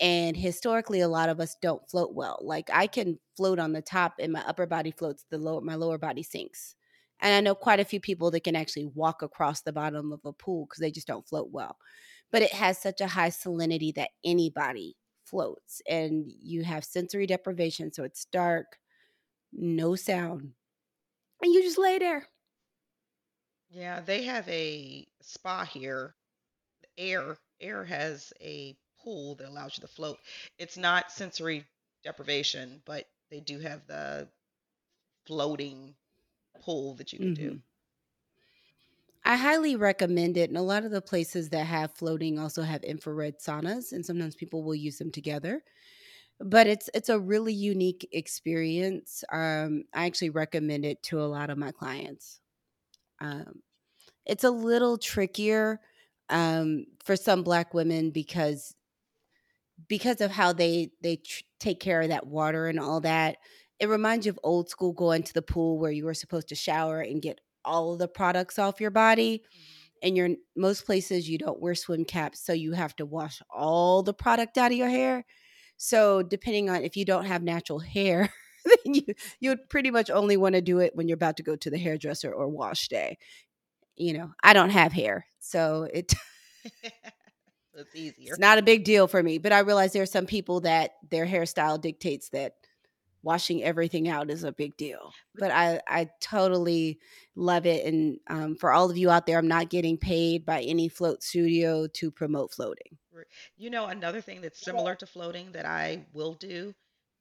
and historically a lot of us don't float well like i can float on the top and my upper body floats the lower my lower body sinks and i know quite a few people that can actually walk across the bottom of a pool because they just don't float well but it has such a high salinity that anybody floats and you have sensory deprivation so it's dark no sound and you just lay there Yeah, they have a spa here. Air Air has a pool that allows you to float. It's not sensory deprivation, but they do have the floating pool that you can do. Mm-hmm. I highly recommend it. And a lot of the places that have floating also have infrared saunas, and sometimes people will use them together. But it's it's a really unique experience. Um, I actually recommend it to a lot of my clients. Um, it's a little trickier um, for some Black women because because of how they they tr- take care of that water and all that it reminds you of old school going to the pool where you were supposed to shower and get all of the products off your body. Mm-hmm. And you're most places you don't wear swim caps, so you have to wash all the product out of your hair. So depending on if you don't have natural hair, then you you would pretty much only want to do it when you're about to go to the hairdresser or wash day. You know, I don't have hair, so it it's easier. it's not a big deal for me. But I realize there are some people that their hairstyle dictates that washing everything out is a big deal. But I I totally love it. And um, for all of you out there, I'm not getting paid by any float studio to promote floating. You know, another thing that's similar to floating that I will do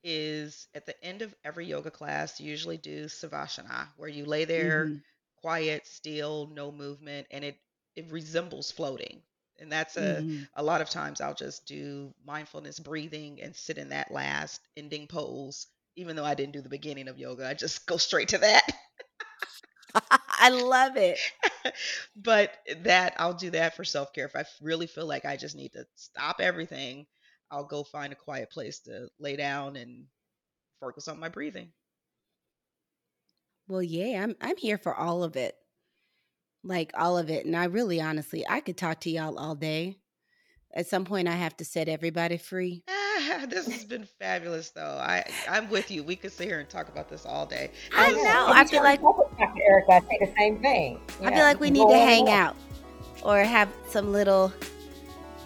is at the end of every yoga class, you usually do savasana, where you lay there Mhm. quiet, still, no movement, and it it resembles floating. And that's a Mhm. a lot of times I'll just do mindfulness breathing and sit in that last ending pose, even though I didn't do the beginning of yoga. I just go straight to that. I love it. but that I'll do that for self care. If I really feel like I just need to stop everything, I'll go find a quiet place to lay down and focus on my breathing. Well, yeah, I'm I'm here for all of it. Like all of it. And I really honestly, I could talk to y'all all day. At some point I have to set everybody free. This has been fabulous, though. I I'm with you. We could sit here and talk about this all day. I This is- know. I feel like Dr. Ericka, I say the same thing. I Yeah, feel like we need go to hang on. out or have some little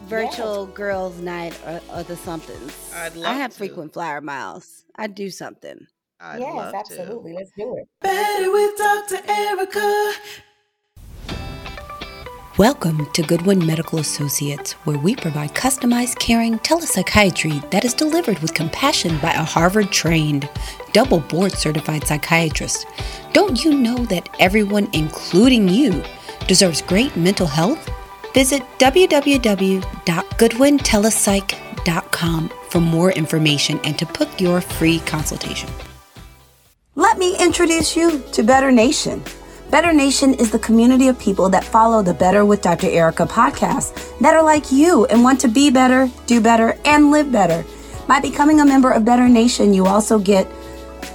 virtual girls' night or, or the somethings. I'd I have to. frequent flyer miles. I'd do something. I'd yes, love to. absolutely. Let's do it. Better with Dr. Ericka. Welcome to Goodwin Medical Associates, where we provide customized, caring telepsychiatry that is delivered with compassion by a Harvard trained, double board certified psychiatrist. Don't you know that everyone, including you, deserves great mental health? Visit www.goodwintelepsych.com for more information and to book your free consultation. Let me introduce you to Better Nation. Better Nation is the community of people that follow the Better with Dr. Ericka podcast that are like you and want to be better, do better, and live better. By becoming a member of Better Nation, you also get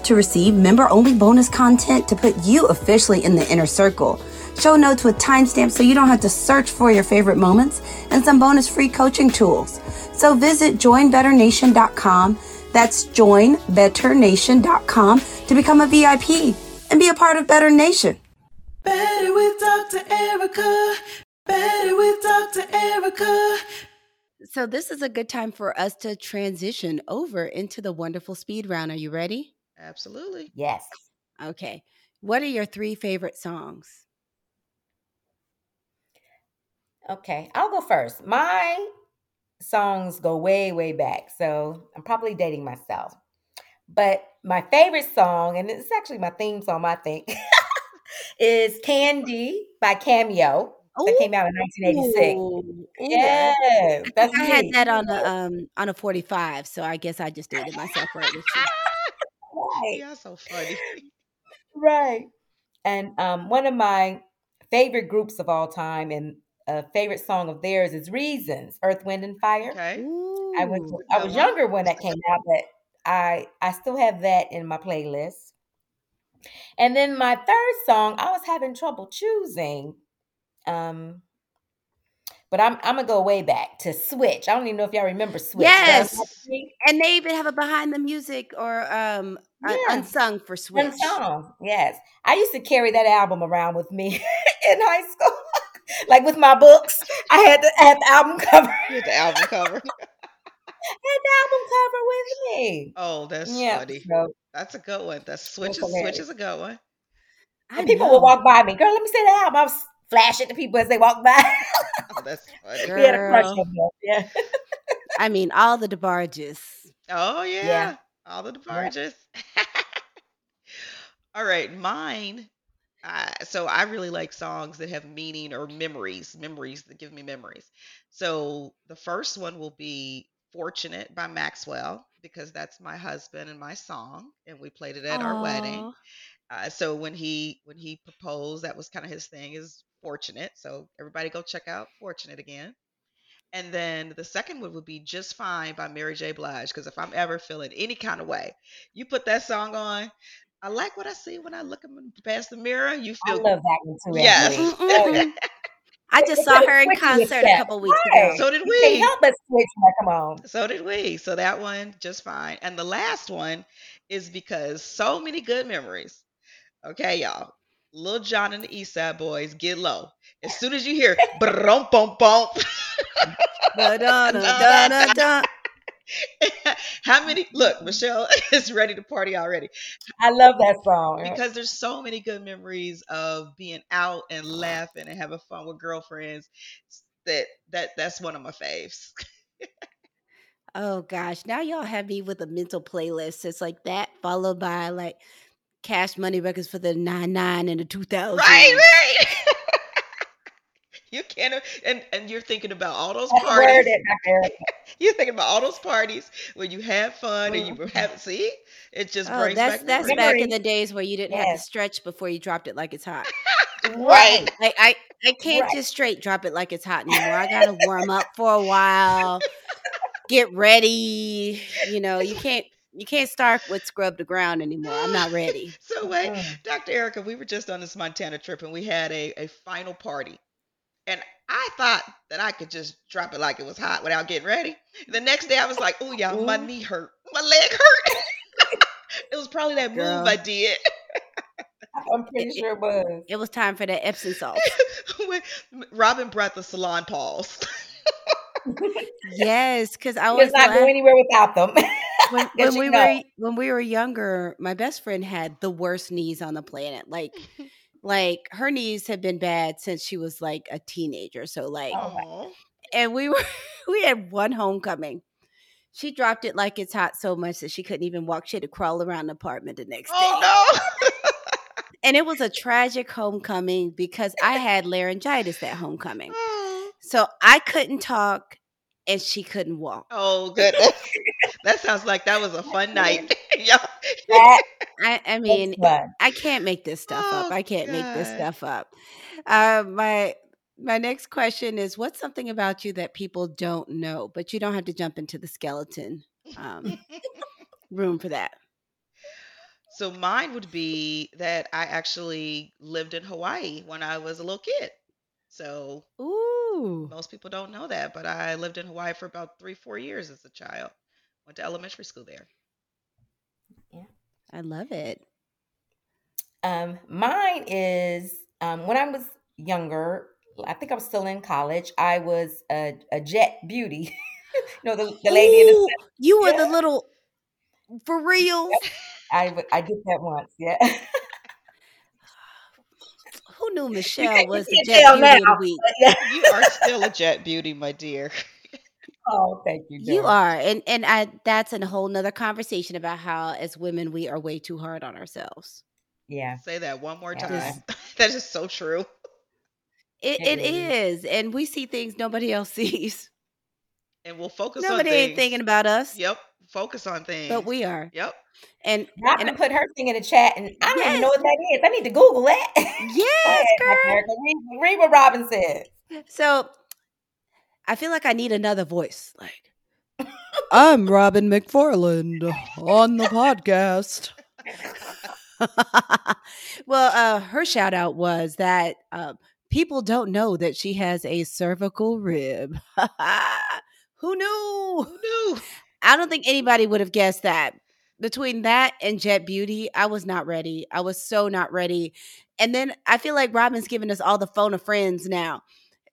to receive member only bonus content to put you officially in the inner circle. Show notes with timestamps so you don't have to search for your favorite moments and some bonus free coaching tools. So visit joinbetternation.com. That's joinbetternation.com to become a VIP and be a part of Better Nation. Better with Dr. Ericka. Better with Dr. Ericka. So, this is a good time for us to transition over into the wonderful speed round. Are you ready? Absolutely. Yes. Okay. What are your three favorite songs? Okay, I'll go first. My songs go way, way back. So I'm probably dating myself. But my favorite song, and it's actually my theme song, I think, is Candy by Cameo. That came out in 1986. Yeah, Yes, I, I had that on a um on a 45, so I guess I just dated myself right with you. Right. Y'all so funny. Right. And um, one of my favorite groups of all time and a favorite song of theirs is Reasons, Earth, Wind, and Fire. Okay. I was I was younger when that came out, but I I still have that in my playlist. And then my third song, I was having trouble choosing. Um, but I'm I'm gonna go way back to Switch. I don't even know if y'all remember Switch. Yes. Does that ring? And they even have a behind the music or um Yeah. unsung for Switch. One song. Yes. I used to carry that album around with me in high school. like with my books. I had the, I had the album cover. I Get the album cover. Had the album cover with me. Oh, that's yeah. funny. So, That's a good one. That's switch is switch is a good one. I and people know. would walk by me. Girl, let me see the album. I was flash it to people as they walk by. Oh, that's funny. we had a crush Girl. on them. Yeah. I mean, all the DeBarges. Oh yeah. Yeah. All the barges. All right, mine. Uh, so I really like songs that have meaning or memories, memories that give me memories. So the first one will be "Fortunate" by Maxwell because that's my husband and my song, and we played it at our wedding. Uh, so when he when he proposed, that was kind of his thing is "Fortunate." So everybody go check out "Fortunate" again. And then the second one would be Just Fine by Mary J. Blige. Because if I'm ever feeling any kind of way, you put that song on. I like what I see when I look past the mirror. You I feel love that one too. Yes. I just saw her in concert a couple weeks Right. ago. so did You can't we. help but switch now. Come on. So did we. So that one just fine. And the last one is because so many good memories. Okay, y'all. Lil Jon and the East Side Boyz get low. As soon as you hear bum bum bum. How many look, Michelle is ready to party already. I love that song. Because there's so many good memories of being out and laughing and having fun with girlfriends that that that's one of my faves. Oh gosh, now y'all have me with a mental playlist. It's like that, followed by like Cash Money Records for the nine nine and the two thousand. Right, right. you can't and and you're thinking about all those That's parties. it, You're thinking about all those parties where you have fun and you have having see it just Oh, brings that's back that's memories. back in the days where you didn't have to stretch before you dropped it like it's hot. right. Like I, I can't Right. just straight drop it like it's hot anymore. I gotta warm up for a while, get ready. You know, you can't you can't start with scrub the ground anymore. I'm not ready. So wait, Mm. Dr. Ericka, we were just on this Montana trip and we had a, a final party. And I thought that I could just drop it like it was hot without getting ready. The next day I was like, oh y'all, my knee hurt. My leg hurt. it was probably that Girl. move I did. I'm pretty sure it was. It was time for that Epsom salt. Robyn brought the Salonpas. Yes, because I was not go laugh- anywhere without them. when, when we know. were when we were younger, my best friend had the worst knees on the planet. Like like her knees had been bad since she was like a teenager. So like Aw. and we were we had one homecoming. She dropped it like it's hot so much that she couldn't even walk. She had to crawl around the apartment the next oh, day. Oh no. And it was a tragic homecoming because I had laryngitis that homecoming. Oh. So I couldn't talk and she couldn't walk. Oh goodness. that sounds like that was a fun night. yeah. That I, I mean. I can't make this stuff up. Oh, I can't make this stuff up. Uh, my my next question is: What's something about you that people don't know? But you don't have to jump into the skeleton um, room for that. So mine would be that I actually lived in Hawaii when I was a little kid. So Ooh, most people don't know that, but I lived in Hawaii for about three, four years as a child. Went to elementary school there. I love it. Um, mine is um, when I was younger. I think I was still in college. I was a, a jet beauty. you know the, the lady in the. Ooh, you were the little for real. I I did that once. Yeah. Who knew Michelle was you the jet tell beauty of the now. week? yeah. You are still a jet beauty, my dear. Oh, thank you. You are, and and I that's a whole nother conversation about how as women we are way too hard on ourselves. Yeah. Say that one more Yeah. time. that is so true. It, It it is, and we see things nobody else sees. And we'll focus on things. Nobody on ain't thinking about us, Yep. Focus on things. but we are. Yep. And Robyn and put her thing in the chat, and I don't even know what that is. I need to Google that. Go yes, girl. Ericka. Read, read what Robyn said. So I feel like I need another voice. Like I'm Robyn McFarland on the podcast. well, uh, her shout out was that um, people don't know that she has a cervical rib. Who knew? Who knew? I don't think anybody would have guessed that. Between that and Jet Beauty, I was not ready. I was so not ready. And then I feel like Robyn's giving us all the phone of friends now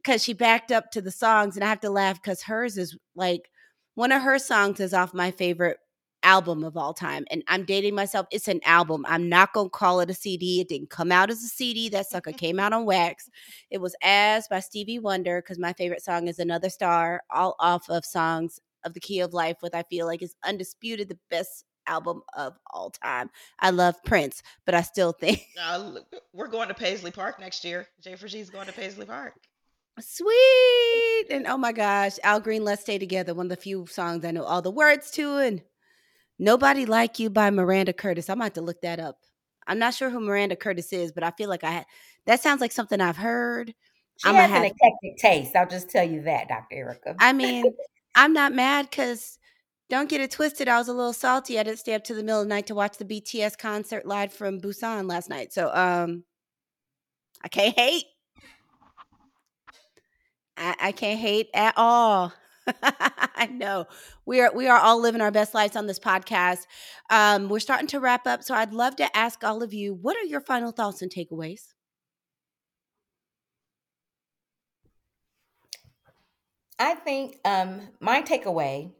because she backed up to the songs, and I have to laugh because hers is like one of her songs is off my favorite album of all time. And I'm dating myself. It's an album. I'm not gonna call it a CD. It didn't come out as a CD. That sucker came out on wax. It was As by Stevie Wonder because my favorite song is Another Star, all off of songs of the Key of Life, what I feel like is undisputed the best album of all time. I love Prince, but I still think Uh, we're going to Paisley Park next year. J4G is going to Paisley Park. Sweet. And oh my gosh, Al Green, Let's Stay Together, one of the few songs I know all the words to. And Nobody Like You by Miranda Curtis. I'm about to look that up. I'm not sure who Miranda Curtis is, but I feel like I had that sounds like something I've heard. She I'ma has an eclectic taste. I'll just tell you that, Dr. Ericka. I mean, I'm not mad because don't get it twisted. I was a little salty. I didn't stay up to the middle of the night to watch the BTS concert live from Busan last night. So um I can't hate. I, I can't hate at all. I know we are we are all living our best lives on this podcast. Um, we're starting to wrap up, so I'd love to ask all of you, what are your final thoughts and takeaways? I think um, my takeaway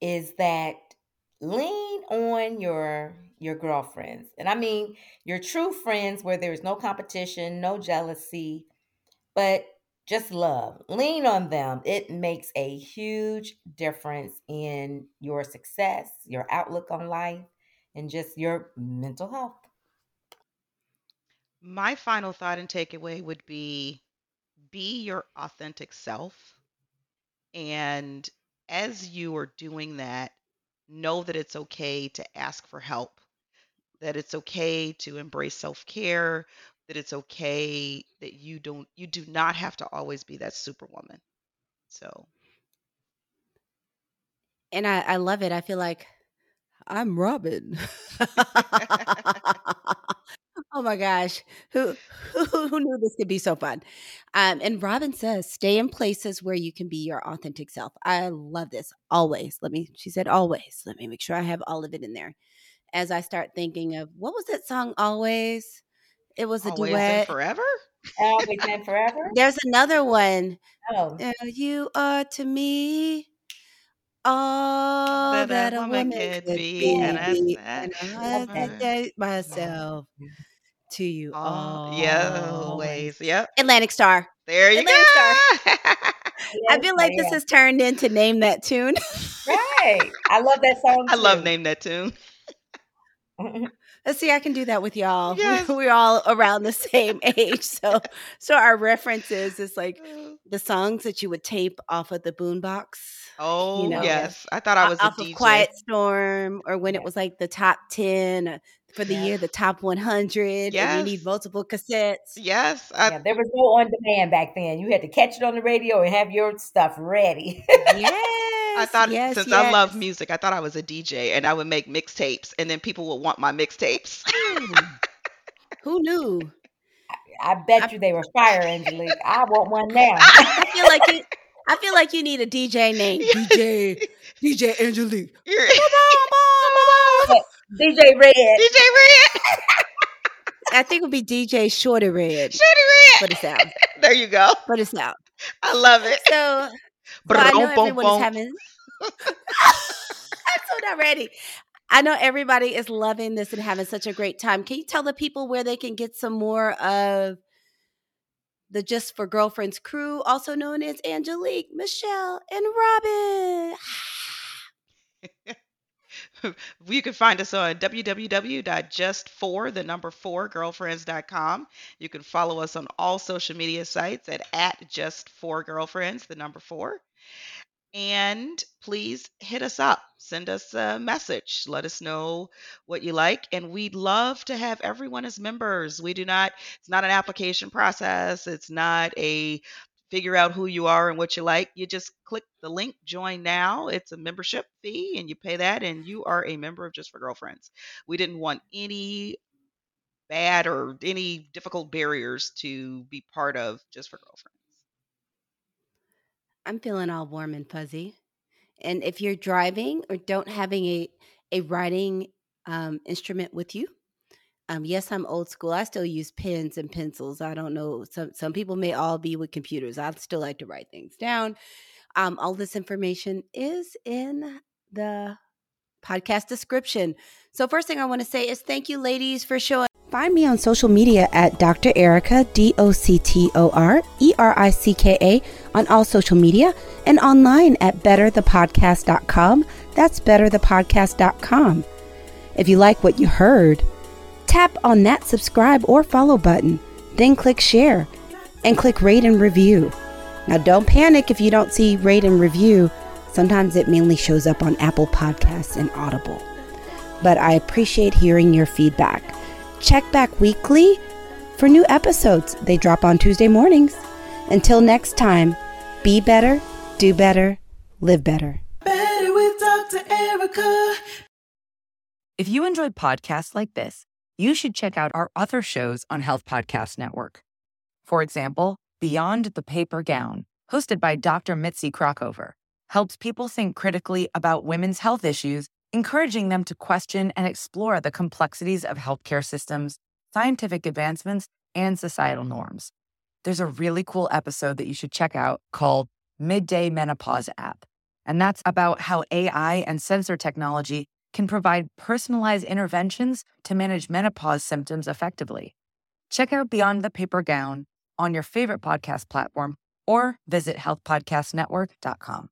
is that lean on your your girlfriends, and I mean your true friends, where there is no competition, no jealousy, but just love. Lean on them. It makes a huge difference in your success, your outlook on life, and just your mental health. My final thought and takeaway would be be your authentic self. And as you are doing that, know that it's okay to ask for help, that it's okay to embrace self care, that it's okay that you don't, you do not have to always be that superwoman. So, And I, I love it. I feel like I'm Robyn. oh my gosh. Who, who who knew this could be so fun? Um, and Robyn says, stay in places where you can be your authentic self. I love this. Always. Let me, she said always. Let me make sure I have all of it in there. As I start thinking of what was that song always? It was a always and duet. forever. Always and forever. There's another one. Oh, you are to me all that, a woman, could be, and I and said, I love that. dedicate myself to you all, yeah, always. always. Yep. Atlantic Starr. There you Atlantic go. I feel like this has turned into name that tune. right. I love that song. I love name that tune. Let's see, I can do that with y'all. We- Yes. We're all around the same age, so so our references is like the songs that you would tape off of the boombox. Oh know, yes, I thought I was off a of Quiet Storm, or when it was like the top ten uh, for the year, the top one hundred, and you need multiple cassettes. Yes, I, Yeah, there was no on demand back then. You had to catch it on the radio and have your stuff ready. yes, I thought yes, since I love music, I thought I was a DJ and I would make mixtapes, and then people would want my mixtapes. Hmm. Who knew? I bet you they were fire, Angelique. I want one now. I feel like you. I feel like you need a DJ name. DJ DJ Angelique. DJ Red. DJ Red, I think it would be DJ Shorty Red. Shorty Red. Put us out. There you go. Put us out. I love it. So, so I know Boom, boom, everyone is having. I'm so not ready. I know everybody is loving this and having such a great time. Can you tell the people where they can get some more of the Just for Girlfriends crew, also known as Angelique, Michelle, and Robyn? you can find us on www.justfor the number four girlfriends.com. You can follow us on all social media sites at at just four girlfriends, the number four. And please hit us up. Send us a message. Let us know what you like. And we'd love to have everyone as members. We do not, it's not an application process. It's not a figure out who you are and what you like. You just click the link, join now. It's a membership fee, and you pay that, and you are a member of Just for Girlfriends. We didn't want any bad or any difficult barriers to be part of Just for Girlfriends. I'm feeling all warm and fuzzy. And if you're driving or don't having a a writing um, instrument with you, um, yes, I'm old school. I still use pens and pencils. I don't know. Some some people may all be with computers. I still like to write things down. Um, all this information is in the podcast description. So first thing I want to say is thank you, ladies, for showing. Find me on social media at Dr. Ericka, D O C T O R E R I C K A, on all social media and online at betterthepodcast.com. That's betterthepodcast.com. If you like what you heard, tap on that subscribe or follow button, then click share and click rate and review. Now, don't panic if you don't see rate and review. Sometimes it mainly shows up on Apple Podcasts and Audible. But I appreciate hearing your feedback. Check back weekly for new episodes. They drop on Tuesday mornings. Until next time, be better, do better, live better. Better with Dr. Ericka. If you enjoyed podcasts like this, you should check out our other shows on Health Podcast Network. For example, Beyond the Paper Gown, hosted by Dr. Mitzi Krockover, helps people think critically about women's health issues, encouraging them to question and explore the complexities of healthcare systems, scientific advancements, and societal norms. There's a really cool episode that you should check out called Midday Menopause App. And that's about how AI and sensor technology can provide personalized interventions to manage menopause symptoms effectively. Check out Beyond the Paper Gown on your favorite podcast platform or visit healthpodcastnetwork.com.